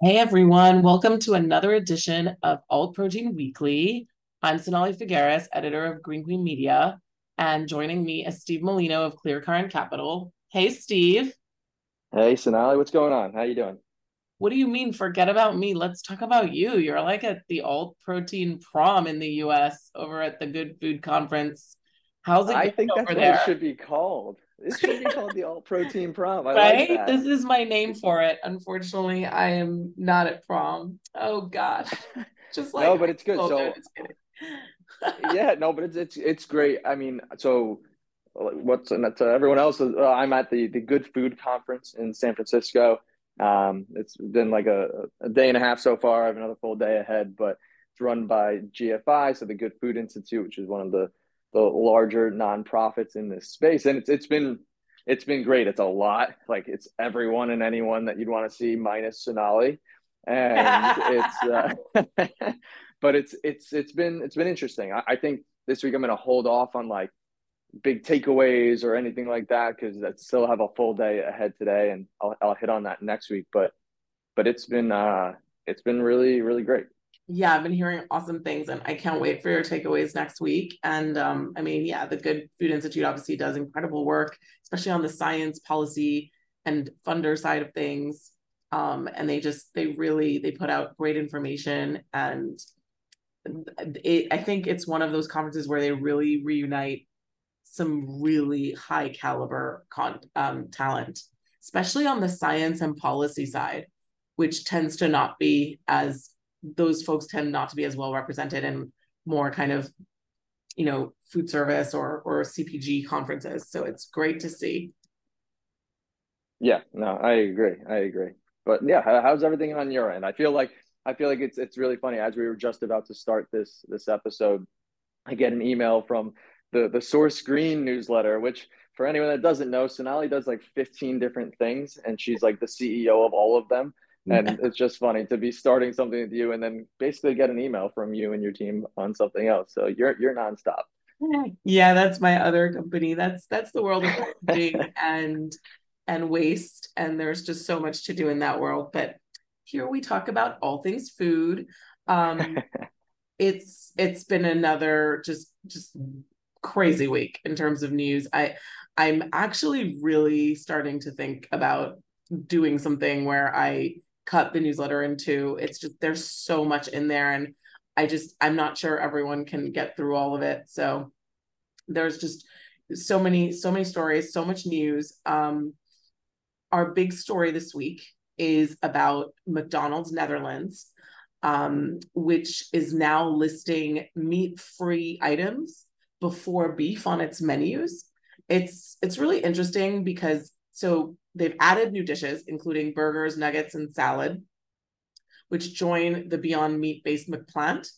Hey everyone, welcome to another edition of Alt Protein Weekly. I'm Sonali Figueiras, editor of Green Queen Media, and joining me is Steve Molino of Clear Current Capital. Hey Steve. Hey Sonali, what's going on? How are you doing? What do you mean forget about me? Let's talk about you. You're like at the Alt Protein Prom in the US over at the Good Food Conference. How's it I think that's there? what it should be called. It should be called the Alt Protein Prom. I like right? that. This is my name for it. Unfortunately, I am not at prom. Oh gosh. Just like No, but it's good. So yeah, no, but it's it's it's great. I mean, so what's and to everyone else? Uh, I'm at the the Good Food Conference in San Francisco. Um, it's been like a, a day and a half so far. I have another full day ahead, but it's run by GFI, so the Good Food Institute, which is one of the the larger nonprofits in this space, and it's it's been it's been great. It's a lot. Like it's everyone and anyone that you'd want to see minus Sonali, and it's uh, but it's it's it's been it's been interesting. I, I think this week I'm going to hold off on like big takeaways or anything like that because I still have a full day ahead today, and I'll I'll hit on that next week. But but it's been uh it's been really really great. Yeah, I've been hearing awesome things and I can't wait for your takeaways next week. And um, I mean, yeah, the Good Food Institute obviously does incredible work, especially on the science policy and funder side of things. Um, and they just they really they put out great information and it, I think it's one of those conferences where they really reunite some really high caliber con- um, talent, especially on the science and policy side, which tends to not be as those folks tend not to be as well represented in more kind of you know food service or or CPG conferences. So it's great to see. Yeah, no, I agree. I agree. But yeah, how's everything on your end? I feel like I feel like it's it's really funny. As we were just about to start this this episode, I get an email from the the Source Green newsletter, which for anyone that doesn't know, Sonali does like 15 different things, and she's like the CEO of all of them. And it's just funny to be starting something with you and then basically get an email from you and your team on something else. So you're you're nonstop. Yeah, that's my other company. That's that's the world of packaging and and waste. And there's just so much to do in that world. But here we talk about all things food. Um, it's it's been another just just crazy week in terms of news. I I'm actually really starting to think about doing something where I cut the newsletter into it's just there's so much in there and I just I'm not sure everyone can get through all of it. So there's just so many so many stories, so much news. Um our big story this week is about McDonald's Netherlands, um, which is now listing meat free items before beef on its menus. It's it's really interesting because so they've added new dishes, including burgers, nuggets, and salad, which join the Beyond Meat based McPlant.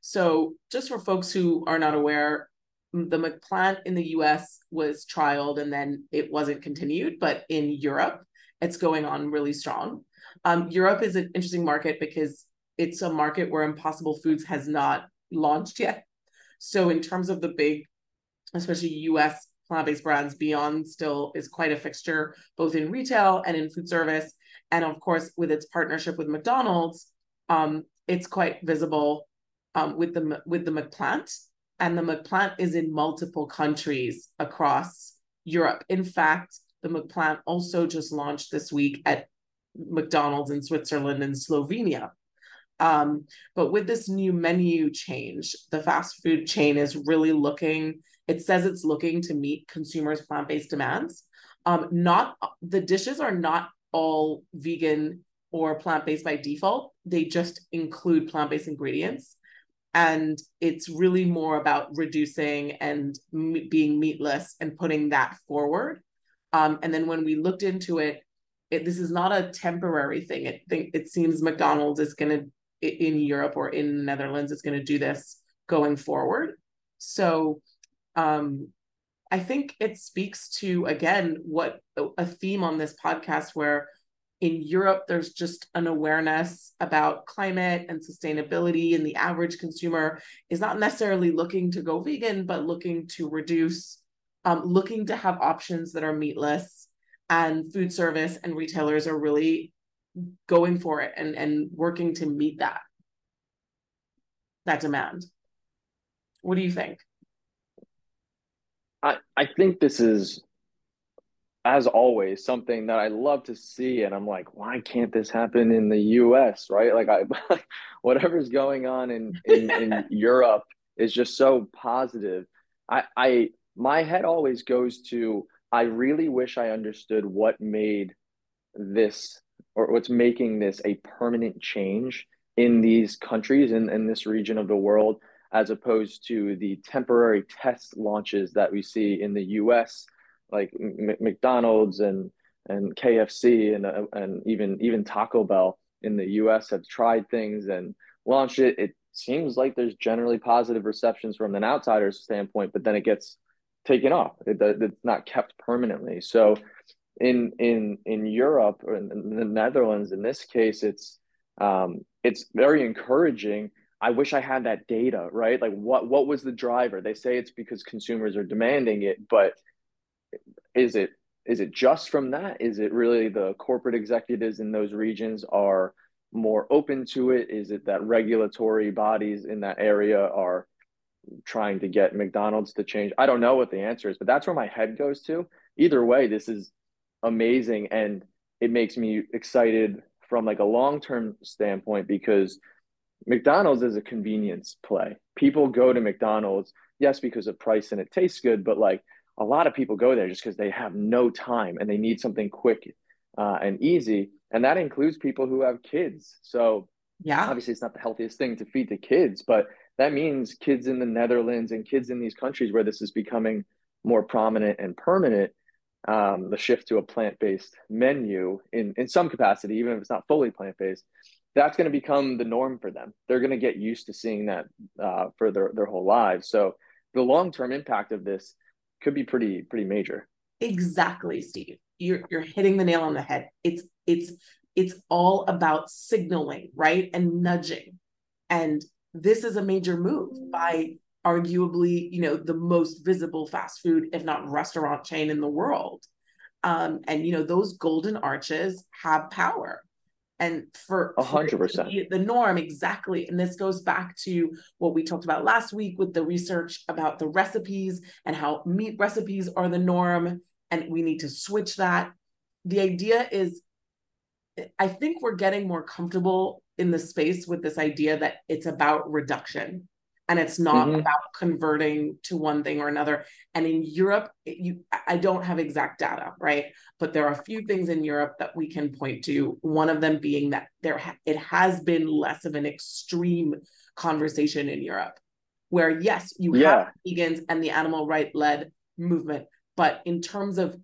So, just for folks who are not aware, the McPlant in the US was trialed and then it wasn't continued, but in Europe, it's going on really strong. Um, Europe is an interesting market because it's a market where Impossible Foods has not launched yet. So, in terms of the big, especially US plant based brands, Beyond still is quite a fixture, both in retail and in food service. And of course, with its partnership with McDonald's, um, it's quite visible um, with the with the McPlant and the McPlant is in multiple countries across Europe. In fact, the McPlant also just launched this week at McDonald's in Switzerland and Slovenia. Um, but with this new menu change, the fast food chain is really looking, it says it's looking to meet consumers' plant based demands. Um, not the dishes are not all vegan or plant based by default, they just include plant based ingredients. And it's really more about reducing and being meatless and putting that forward. Um, and then when we looked into it, it this is not a temporary thing. It think it seems mcdonald's is going to in europe or in the netherlands is going to do this going forward. So um i think it speaks to again what a theme on this podcast where in Europe, there's just an awareness about climate and sustainability, and the average consumer is not necessarily looking to go vegan, but looking to reduce, um, looking to have options that are meatless. And food service and retailers are really going for it and and working to meet that that demand. What do you think? I I think this is as always something that I love to see and I'm like why can't this happen in the US right? Like I whatever's going on in in, in Europe is just so positive. I I my head always goes to I really wish I understood what made this or what's making this a permanent change in these countries in, in this region of the world as opposed to the temporary test launches that we see in the US like M- McDonald's and and KFC and uh, and even even Taco Bell in the US have tried things and launched it it seems like there's generally positive receptions from an outsider's standpoint but then it gets taken off it, it's not kept permanently so in in in Europe or in the Netherlands in this case it's um, it's very encouraging. I wish I had that data, right? Like what what was the driver? They say it's because consumers are demanding it, but is it is it just from that? Is it really the corporate executives in those regions are more open to it? Is it that regulatory bodies in that area are trying to get McDonald's to change? I don't know what the answer is, but that's where my head goes to. Either way, this is amazing and it makes me excited from like a long-term standpoint because McDonald's is a convenience play. People go to McDonald's, yes, because of price and it tastes good, but like a lot of people go there just because they have no time and they need something quick uh, and easy. And that includes people who have kids. So, yeah, obviously, it's not the healthiest thing to feed the kids, but that means kids in the Netherlands and kids in these countries where this is becoming more prominent and permanent um, the shift to a plant-based menu in in some capacity, even if it's not fully plant-based, that's going to become the norm for them. They're going to get used to seeing that uh, for their their whole lives. So the long-term impact of this could be pretty pretty major. Exactly, Steve. You're you're hitting the nail on the head. It's it's it's all about signaling, right? And nudging. And this is a major move by arguably, you know, the most visible fast food, if not restaurant chain in the world. Um, and you know, those golden arches have power. And for a hundred percent the norm, exactly. And this goes back to what we talked about last week with the research about the recipes and how meat recipes are the norm, and we need to switch that. The idea is I think we're getting more comfortable in the space with this idea that it's about reduction and it's not mm-hmm. about converting to one thing or another and in europe you i don't have exact data right but there are a few things in europe that we can point to one of them being that there ha- it has been less of an extreme conversation in europe where yes you yeah. have vegans and the animal right led movement but in terms of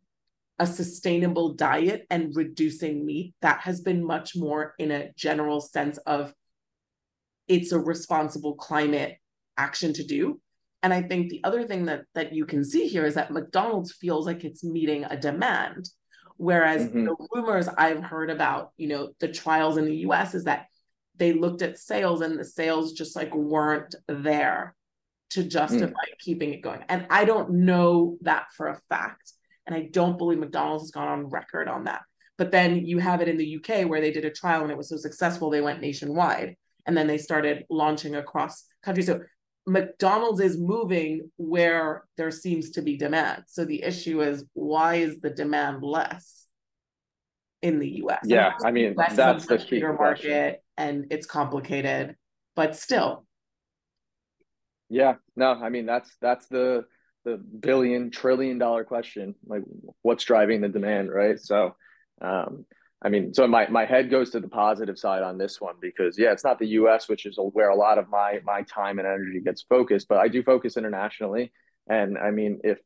a sustainable diet and reducing meat that has been much more in a general sense of it's a responsible climate action to do. And I think the other thing that that you can see here is that McDonald's feels like it's meeting a demand. Whereas mm-hmm. the rumors I've heard about, you know, the trials in the US is that they looked at sales and the sales just like weren't there to justify mm. keeping it going. And I don't know that for a fact. And I don't believe McDonald's has gone on record on that. But then you have it in the UK where they did a trial and it was so successful, they went nationwide and then they started launching across countries. So McDonald's is moving where there seems to be demand. So the issue is why is the demand less in the US? Yeah, I mean, that's the key market and it's complicated, but still. Yeah, no, I mean that's that's the the billion trillion dollar question. Like what's driving the demand, right? So um I mean, so my, my head goes to the positive side on this one because yeah, it's not the U.S., which is where a lot of my my time and energy gets focused, but I do focus internationally. And I mean, if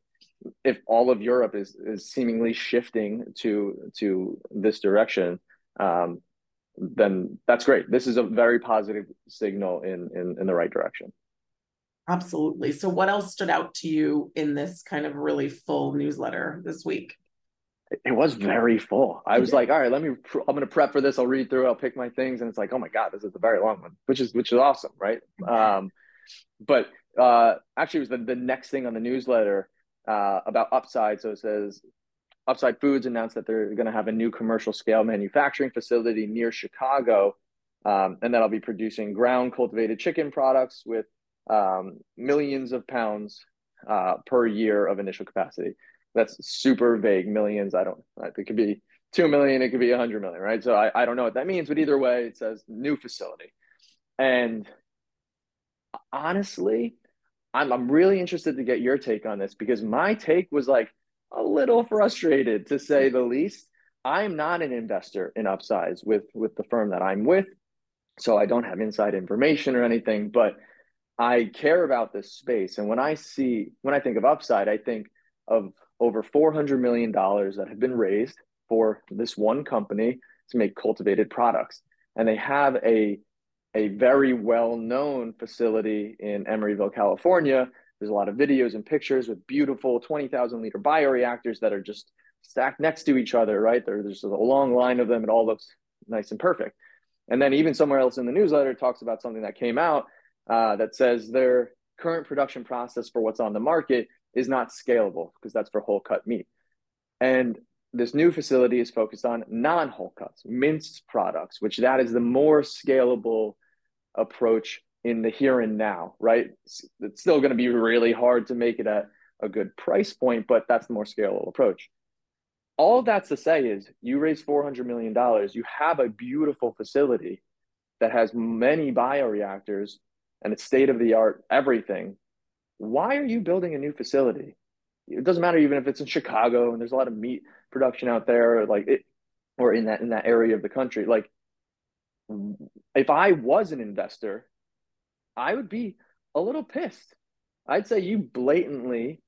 if all of Europe is is seemingly shifting to to this direction, um, then that's great. This is a very positive signal in in, in the right direction. Absolutely. So, what else stood out to you in this kind of really full newsletter this week? It was very full. I was like, all right, let me, I'm going to prep for this. I'll read through, I'll pick my things. And it's like, oh my God, this is a very long one, which is, which is awesome. Right. Um, but uh, actually it was the, the next thing on the newsletter uh, about upside. So it says, Upside Foods announced that they're going to have a new commercial scale manufacturing facility near Chicago, um, and that'll be producing ground cultivated chicken products with um, millions of pounds uh, per year of initial capacity. That's super vague. Millions. I don't. It could be two million. It could be a hundred million. Right. So I, I don't know what that means, but either way, it says new facility. And honestly, I'm I'm really interested to get your take on this because my take was like a little frustrated to say the least. I'm not an investor in upsides with with the firm that I'm with, so I don't have inside information or anything, but I care about this space. And when I see when I think of upside, I think of over $400 million that have been raised for this one company to make cultivated products. And they have a a very well known facility in Emeryville, California. There's a lot of videos and pictures with beautiful 20,000 liter bioreactors that are just stacked next to each other, right? There, there's a long line of them. It all looks nice and perfect. And then even somewhere else in the newsletter talks about something that came out uh, that says their current production process for what's on the market is not scalable because that's for whole cut meat. And this new facility is focused on non-whole cuts, minced products, which that is the more scalable approach in the here and now, right? It's still going to be really hard to make it at a good price point, but that's the more scalable approach. All that's to say is you raise $400 million, you have a beautiful facility that has many bioreactors and it's state of the art everything. Why are you building a new facility? It doesn't matter even if it's in Chicago and there's a lot of meat production out there, like it, or in that in that area of the country. Like if I was an investor, I would be a little pissed. I'd say you blatantly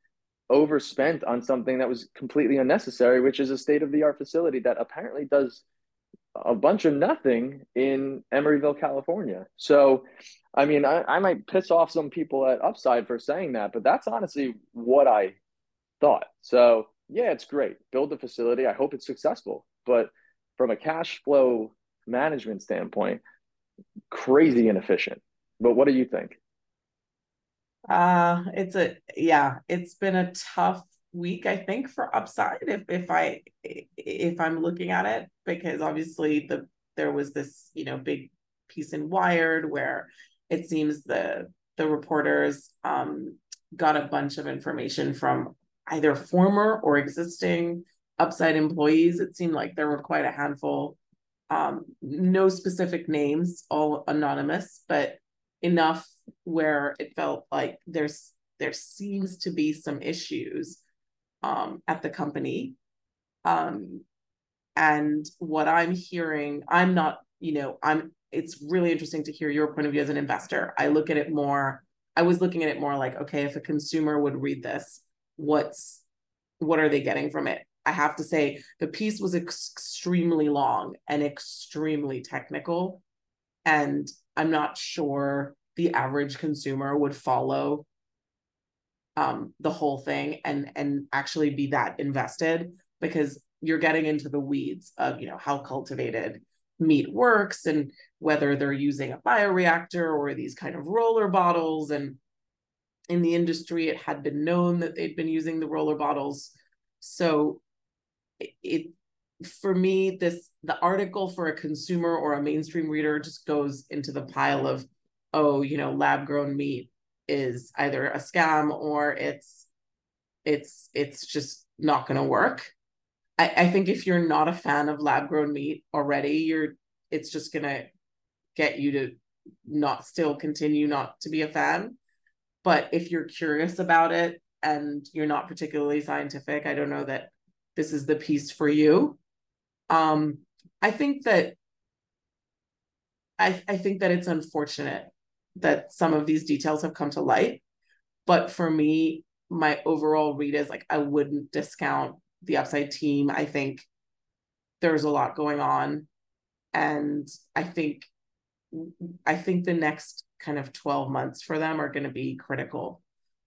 overspent on something that was completely unnecessary, which is a state of the art facility that apparently does a bunch of nothing in Emeryville, California. So, I mean, I, I might piss off some people at Upside for saying that, but that's honestly what I thought. So, yeah, it's great. Build the facility. I hope it's successful. But from a cash flow management standpoint, crazy inefficient. But what do you think? Uh, it's a yeah, it's been a tough week, I think, for upside if if I if I'm looking at it, because obviously the there was this, you know, big piece in Wired where it seems the the reporters um got a bunch of information from either former or existing upside employees. It seemed like there were quite a handful um, no specific names, all anonymous, but enough where it felt like there's there seems to be some issues um, at the company. Um, and what I'm hearing, I'm not, you know, I'm. It's really interesting to hear your point of view as an investor. I look at it more. I was looking at it more like, okay, if a consumer would read this, what's what are they getting from it? I have to say the piece was ex- extremely long and extremely technical. And I'm not sure the average consumer would follow um, the whole thing and and actually be that invested because you're getting into the weeds of you know how cultivated meat works and whether they're using a bioreactor or these kind of roller bottles. And in the industry it had been known that they'd been using the roller bottles. So it for me this the article for a consumer or a mainstream reader just goes into the pile of oh you know lab grown meat is either a scam or it's it's it's just not going to work I, I think if you're not a fan of lab grown meat already you're it's just going to get you to not still continue not to be a fan but if you're curious about it and you're not particularly scientific i don't know that this is the piece for you. Um, I think that I, I think that it's unfortunate that some of these details have come to light. But for me, my overall read is like I wouldn't discount the upside team. I think there's a lot going on. And I think I think the next kind of 12 months for them are going to be critical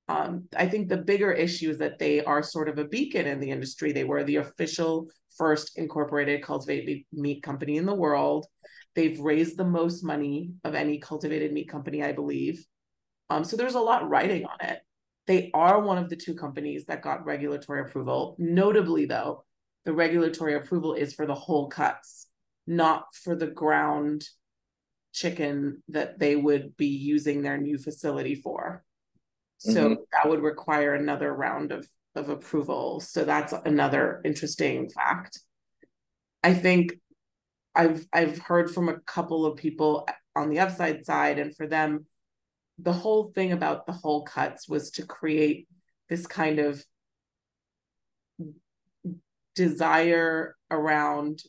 um, I think the bigger issue is that they are sort of a beacon in the industry. They were the official first incorporated cultivated meat company in the world. They've raised the most money of any cultivated meat company, I believe. Um, so there's a lot riding on it. They are one of the two companies that got regulatory approval. Notably, though, the regulatory approval is for the whole cuts, not for the ground chicken that they would be using their new facility for. So mm-hmm. that would require another round of of approval. So that's another interesting fact. I think I've I've heard from a couple of people on the upside side, and for them, the whole thing about the whole cuts was to create this kind of desire around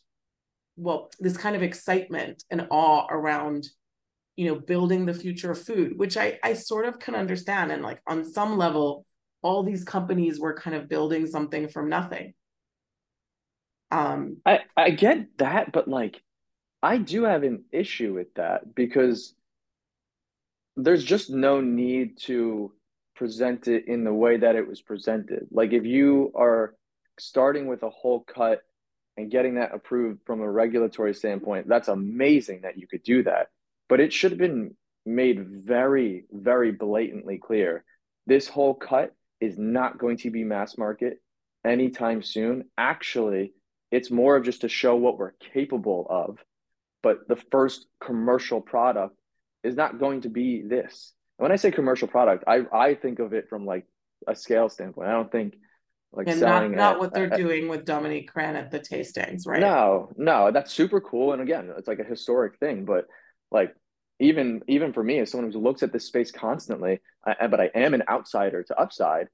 well this kind of excitement and awe around you know building the future of food which i i sort of can understand. And like on some level all these companies were kind of building something from nothing um i i get that but like i do have an issue with that because there's just no need to present it in the way that it was presented like if you are starting with a whole cut and getting that approved from a regulatory standpoint, that's amazing that you could do that. But it should have been made very, very blatantly clear. This whole cut is not going to be mass market anytime soon. Actually, it's more of just to show what we're capable of. But the first commercial product is not going to be this. And when I say commercial product, I, I think of it from like a scale standpoint. I don't think like and not, not at, what they're at, doing with Dominique Crenn at the tastings, right? No, no, that's super cool. And again, it's like a historic thing, but like even even for me as someone who looks at this space constantly, I, but I am an outsider to upside.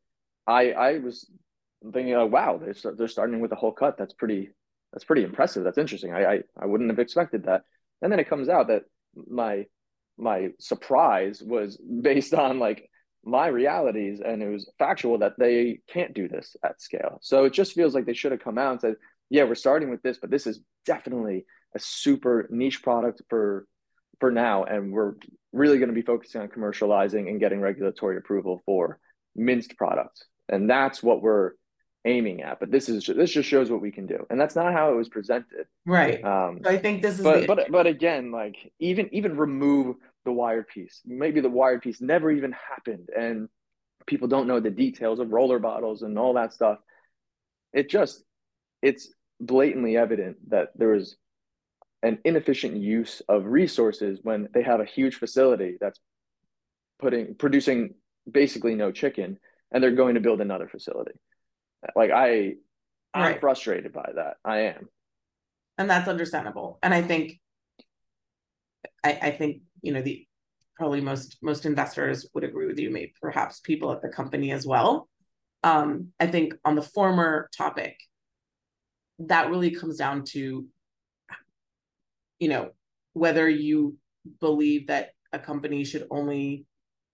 I I was thinking, oh, wow, they're they're starting with a whole cut. That's pretty that's pretty impressive. That's interesting. I, I I wouldn't have expected that. And then it comes out that my my surprise was based on like my realities and it was factual that they can't do this at scale. So it just feels like they should have come out and said, yeah, we're starting with this, but this is definitely a super niche product for for now and we're really going to be focusing on commercializing and getting regulatory approval for minced products. And that's what we're aiming at. But this is this just shows what we can do. And that's not how it was presented. Right. Um so I think this is but, the- but but again, like even even remove the wired piece. Maybe the wired piece never even happened and people don't know the details of roller bottles and all that stuff. It just, it's blatantly evident that there is an inefficient use of resources when they have a huge facility that's putting producing basically no chicken and they're going to build another facility. Like I I'm right. frustrated by that. I am. And that's understandable. And I think I, I think you know the probably most most investors would agree with you maybe perhaps people at the company as well um, i think on the former topic that really comes down to you know whether you believe that a company should only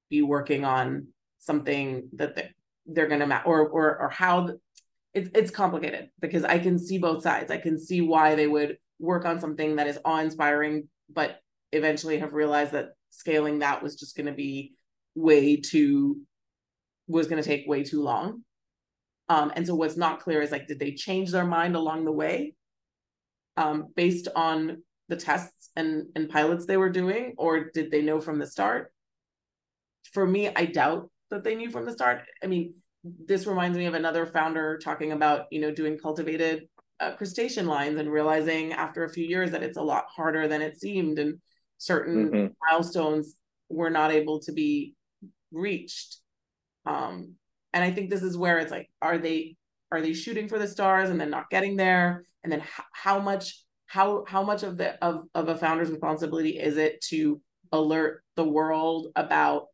be working on something that they're, going to ma- or or or how the, it's it's complicated because I can see both sides. I can see why they would work on something that is awe-inspiring, but eventually have realized that scaling that was just going to be way too was going to take way too long um, and so what's not clear is like did they change their mind along the way um, based on the tests and and pilots they were doing or did they know from the start for me i doubt that they knew from the start. I mean this reminds me of another founder talking about you know doing cultivated uh, crustacean lines and realizing after a few years that it's a lot harder than it seemed and certain mm-hmm. milestones were not able to be reached. Um and i think this is where it's like are they are they shooting for the stars and then not getting there? And then h- how much how how much of the of, of a founder's responsibility is it to alert the world about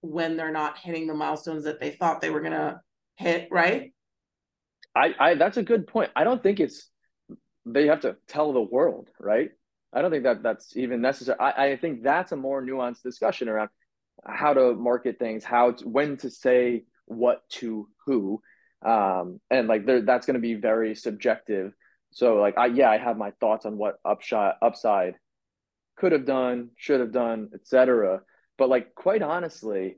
when they're not hitting the milestones that they thought they were going to hit right I, I that's a good point i don't think it's they have to tell the world right I don't think that that's even necessary. I, I think that's a more nuanced discussion around how to market things, how to, when to say what to who, um, and like there, that's going to be very subjective. So like I yeah I have my thoughts on what upshot upside could have done, should have done, etc. But like quite honestly,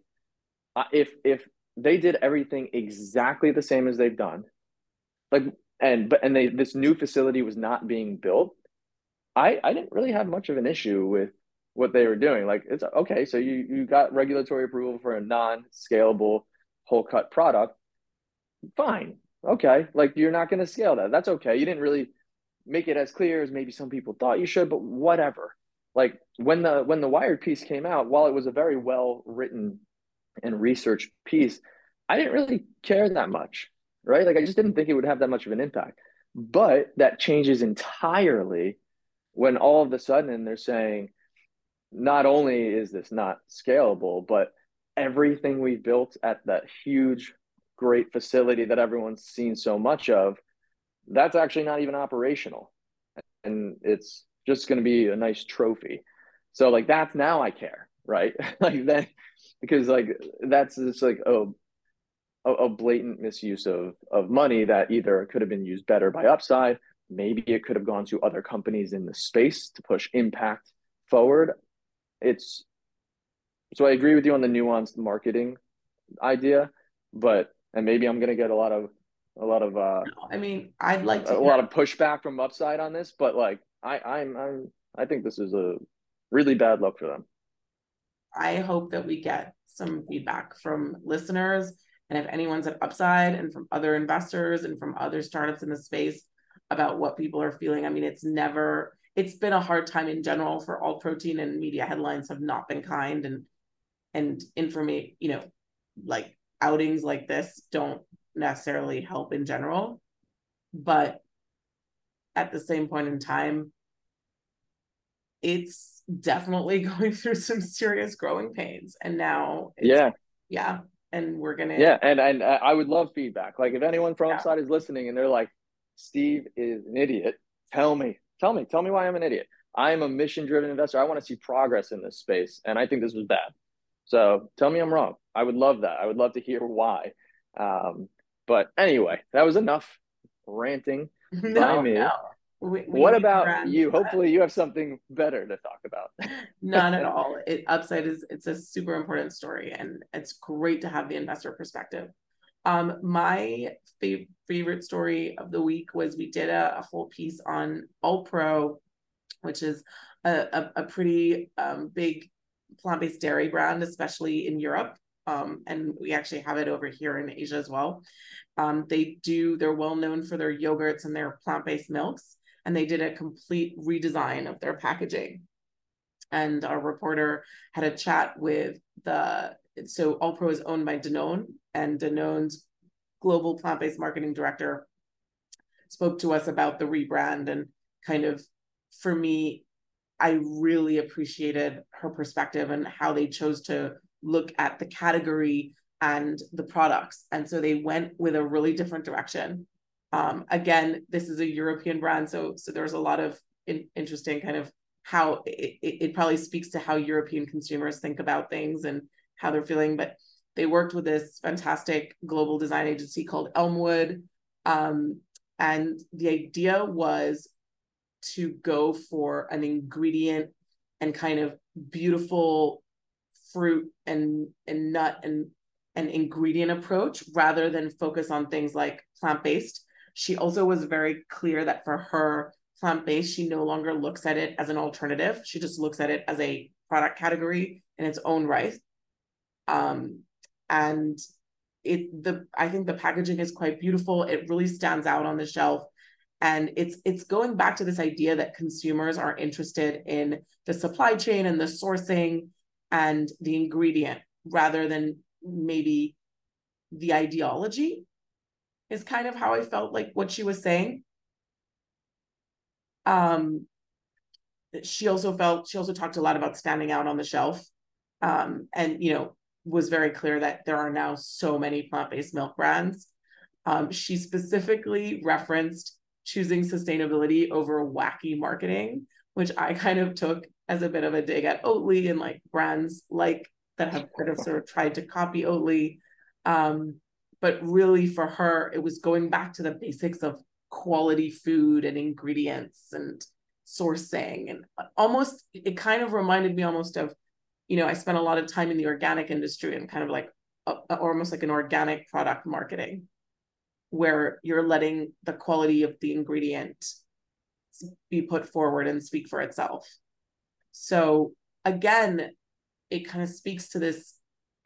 if if they did everything exactly the same as they've done, like and but and they this new facility was not being built I I didn't really have much of an issue with what they were doing. Like it's okay, so you you got regulatory approval for a non-scalable whole cut product. Fine. okay, like you're not going to scale that. That's okay. You didn't really make it as clear as maybe some people thought you should, but whatever. Like when the when the Wired piece came out, while it was a very well written and researched piece, I didn't really care that much, right? Like I just didn't think it would have that much of an impact. But that changes entirely when all of a sudden they're saying, not only is this not scalable, but everything we built at that huge, great facility that everyone's seen so much of, that's actually not even operational. And it's just going to be a nice trophy. So like that's now I care, right? like that because like that's just like oh a, a blatant misuse of of money that either could have been used better by upside, maybe it could have gone to other companies in the space to push impact forward. It's so I agree with you on the nuanced marketing idea, but and maybe I'm gonna get a lot of a lot of uh I mean I'd like to a lot of pushback from upside on this, but like I I'm I'm I think this is a really bad look for them. I hope that we get some feedback from listeners and if anyone's at upside and from other investors and from other startups in the space about what people are feeling. I mean, it's never it's been a hard time in general for alt protein and media headlines have not been kind and and information, you know, like outings like this don't necessarily help in general. But at the same point in time, it's definitely going through some serious growing pains. And now, yeah, yeah, and we're gonna, yeah, and and I would love feedback. Like if anyone from yeah. Upside is listening and they're like, Steve is an idiot, tell me, tell me, tell me why I'm an idiot. I am a mission driven investor. I want to see progress in this space, and I think this was bad. So tell me I'm wrong. I would love that. I would love to hear why. Um, but anyway, that was enough ranting no. No. We, we what about you? Hopefully, you have something better to talk about. None at all. It, Upside is it's a super important story, and it's great to have the investor perspective. Um, my fav- favorite story of the week was we did a, a whole piece on Alpro, which is a, a, a pretty um, big plant-based dairy brand, especially in Europe. Um, and we actually have it over here in Asia as well. Um, they do, they're well known for their yogurts and their plant-based milks, and they did a complete redesign of their packaging. And our reporter had a chat with the, so Alpro is owned by Danone, and Danone's global plant-based marketing director spoke to us about the rebrand and kind of for me I really appreciated her perspective and how they chose to look at the category and the products. And so they went with a really different direction. Um, again, this is a European brand, so so there's a lot of in, interesting kind of how it, it probably speaks to how European consumers think about things and how they're feeling. But they worked with this fantastic global design agency called Elmwood. Um, and the idea was to go for an ingredient and kind of beautiful fruit and and nut and an ingredient approach rather than focus on things like plant-based. She also was very clear that for her plant-based, she no longer looks at it as an alternative. She just looks at it as a product category in its own right. Um, and it the I think the packaging is quite beautiful. It really stands out on the shelf and it's it's going back to this idea that consumers are interested in the supply chain and the sourcing and the ingredient rather than maybe the ideology is kind of how i felt like what she was saying. Um she also felt she also talked a lot about standing out on the shelf um and you know was very clear that there are now so many plant-based milk brands. Um, she specifically referenced choosing sustainability over wacky marketing, which I kind of took as a bit of a dig at Oatly and like brands like that have kind of sort of tried to copy Oatly. Um, but really for her, it was going back to the basics of quality food and ingredients and sourcing and almost it kind of reminded me almost of you know i spent a lot of time in the organic industry and kind of like a, almost like an organic product marketing where you're letting the quality of the ingredient be put forward and speak for itself. So again, it kind of speaks to this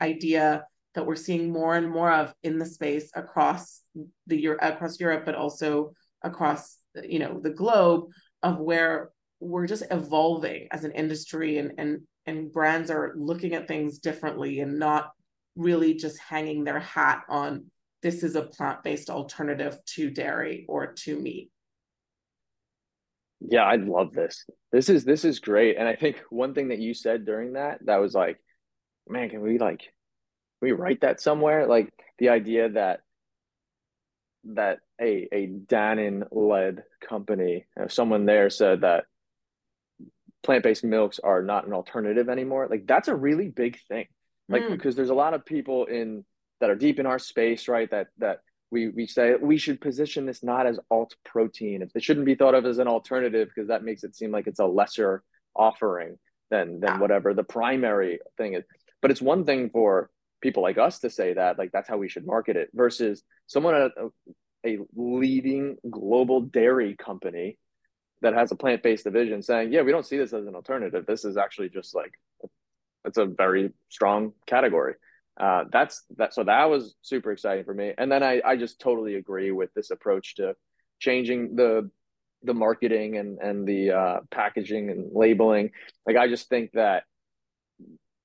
idea that we're seeing more and more of in the space across the across Europe, but also across you know the globe of where we're just evolving as an industry and and and brands are looking at things differently and not really just hanging their hat on this is a plant-based alternative to dairy or to meat yeah i love this this is this is great and i think one thing that you said during that that was like man can we like can we write that somewhere like the idea that that a a Dannon led company, you know, someone there said that plant based milks are not an alternative anymore. Like that's a really big thing. Like mm. because there's a lot of people in that are deep in our space, right? That that we we say we should position this not as alt protein. It shouldn't be thought of as an alternative because that makes it seem like it's a lesser offering than than ah. whatever the primary thing is. But it's one thing for people like us to say that like that's how we should market it versus someone at a, a leading global dairy company that has a plant-based division saying yeah we don't see this as an alternative this is actually just like it's a very strong category uh, that's that so that was super exciting for me and then I, I just totally agree with this approach to changing the the marketing and and the uh, packaging and labeling like i just think that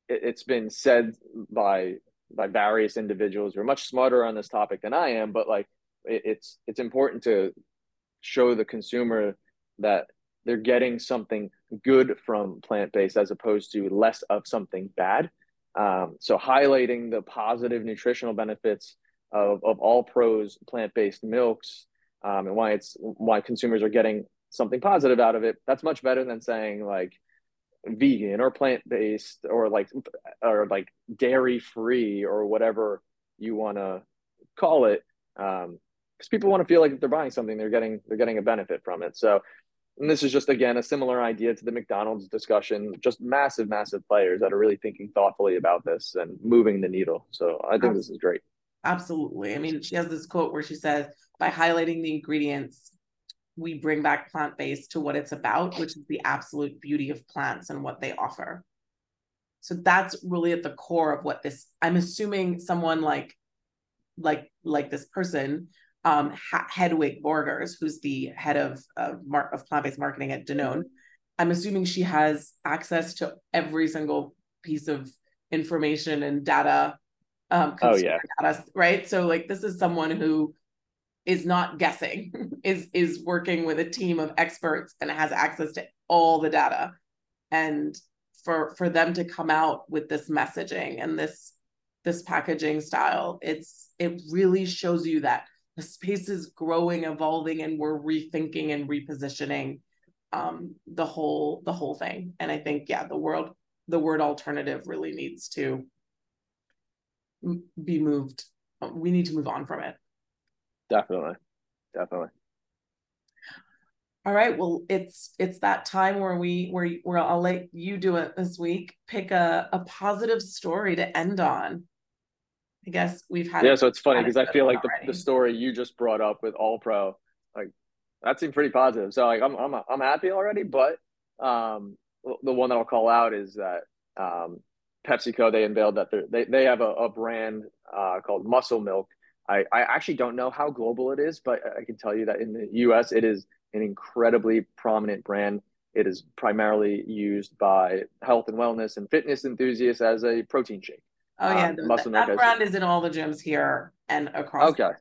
it's been said by by various individuals who are much smarter on this topic than I am, but like it, it's it's important to show the consumer that they're getting something good from plant based as opposed to less of something bad. Um, so highlighting the positive nutritional benefits of, of Alpro's plant based milks um, and why it's why consumers are getting something positive out of it. That's much better than saying like vegan or plant based or like or like dairy free or whatever you want to call it um because people want to feel like if they're buying something they're getting they're getting a benefit from it so and this is just again a similar idea to the McDonald's discussion just massive massive players that are really thinking thoughtfully about this and moving the needle so i think this is great absolutely i mean she has this quote where she says by highlighting the ingredients we bring back plant based to what it's about, which is the absolute beauty of plants and what they offer. So that's really at the core of what this. I'm assuming someone like, like, like this person, um, Hedwig Borgers, who's the head of of, mar- of plant based marketing at Danone. I'm assuming she has access to every single piece of information and data. Um, oh yeah, data, right. So like this is someone who is not guessing is is working with a team of experts and has access to all the data and for for them to come out with this messaging and this this packaging style it's it really shows you that the space is growing evolving and we're rethinking and repositioning um the whole the whole thing and i think yeah the world the word alternative really needs to be moved we need to move on from it Definitely. Definitely. All right. Well, it's it's that time where we where where I'll let you do it this week. Pick a a positive story to end on. I guess we've had yeah. So it's funny because I feel like the, the story you just brought up with Alpro, like that seemed pretty positive. So like I'm I'm I'm happy already. But um, the one that I'll call out is that um, PepsiCo they unveiled that they they have a, a brand uh, called Muscle Milk I, I actually don't know how global it is, but I can tell you that in the US, it is an incredibly prominent brand. It is primarily used by health and wellness and fitness enthusiasts as a protein shake. Oh yeah, um, that, that brand is in all the gyms here and across. Okay,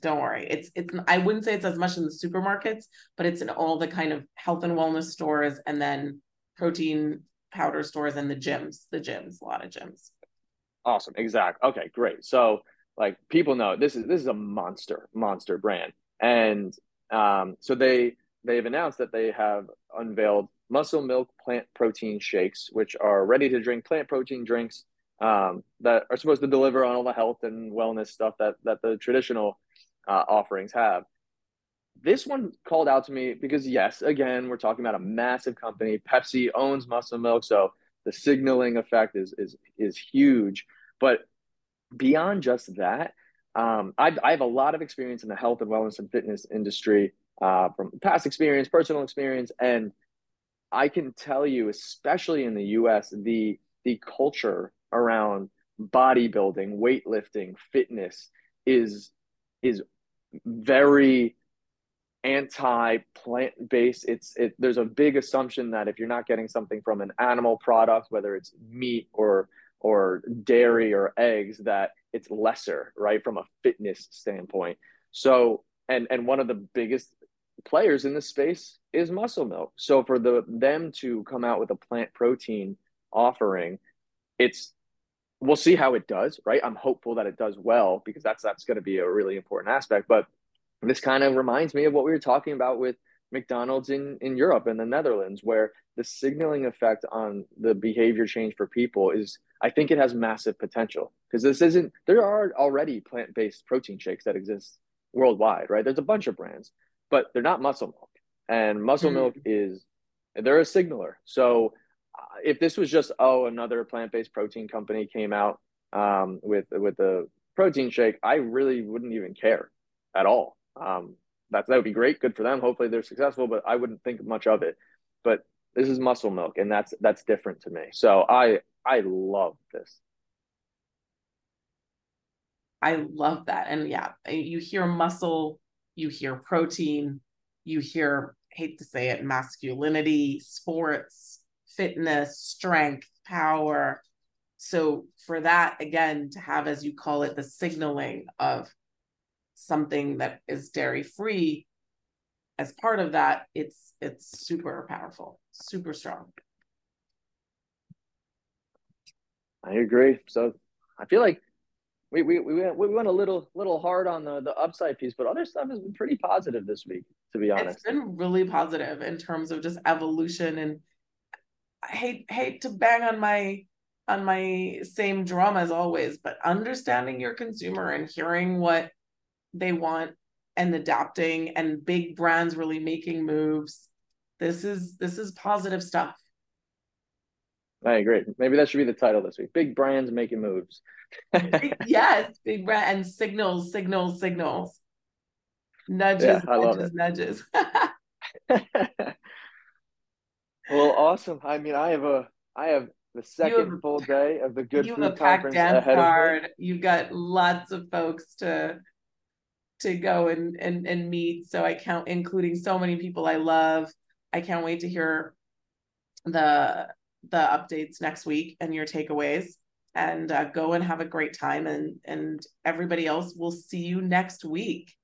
don't worry. It's it's. I wouldn't say it's as much in the supermarkets, but it's in all the kind of health and wellness stores, and then protein powder stores and the gyms. The gyms, a lot of gyms. Awesome. Exactly. Okay, great. So like people know this is this is a monster monster brand and um, so they they've announced that they have unveiled muscle milk plant protein shakes which are ready to drink plant protein drinks um, that are supposed to deliver on all the health and wellness stuff that that the traditional uh, offerings have this one called out to me because yes again we're talking about a massive company pepsi owns muscle milk so the signaling effect is is is huge but beyond just that, um, I, I have a lot of experience in the health and wellness and fitness industry uh, from past experience, personal experience, and I can tell you, especially in the U.S., the the culture around bodybuilding, weightlifting, fitness is is very anti plant based it's it there's a big assumption that if you're not getting something from an animal product whether it's meat or or dairy or eggs that it's lesser right from a fitness standpoint. So and and one of the biggest players in this space is muscle milk. So for the them to come out with a plant protein offering it's we'll see how it does right i'm hopeful that it does well because that's that's going to be a really important aspect but this kind of reminds me of what we were talking about with McDonald's in, in Europe and the Netherlands, where the signaling effect on the behavior change for people is, I think it has massive potential because this isn't, there are already plant based protein shakes that exist worldwide, right? There's a bunch of brands, but they're not muscle milk. And muscle mm. milk is, they're a signaler. So if this was just, oh, another plant based protein company came out um, with, with a protein shake, I really wouldn't even care at all um, that that would be great, good for them. Hopefully they're successful, but I wouldn't think much of it. But this is muscle milk, and that's that's different to me. So I I love this. I love that, and yeah, you hear muscle, you hear protein, you hear hate to say it, masculinity, sports, fitness, strength, power. So for that again to have, as you call it, the signaling of something that is dairy free as part of that it's it's super powerful super strong. I agree. So i feel like we we we went, we went a little little hard on the the upside piece but other stuff has been pretty positive this week to be honest. it's been really positive in terms of just evolution and i hate hate to bang on my on my same drum as always but understanding your consumer and hearing what they want and adapting and big brands really making moves. This is this is positive stuff. I agree. Maybe that should be the title this week. Big brands making moves. yes, big brand and signals, signals, signals. Nudges, yeah, I nudges, love nudges. well, awesome. I mean, I have a I have the second have, full day of the Good Food Conference ahead card. of me. You've got lots of folks to to go and and and meet. So I count including so many people I love. I can't wait to hear the the updates next week and your takeaways and uh, go and have a great time and and everybody else will see you next week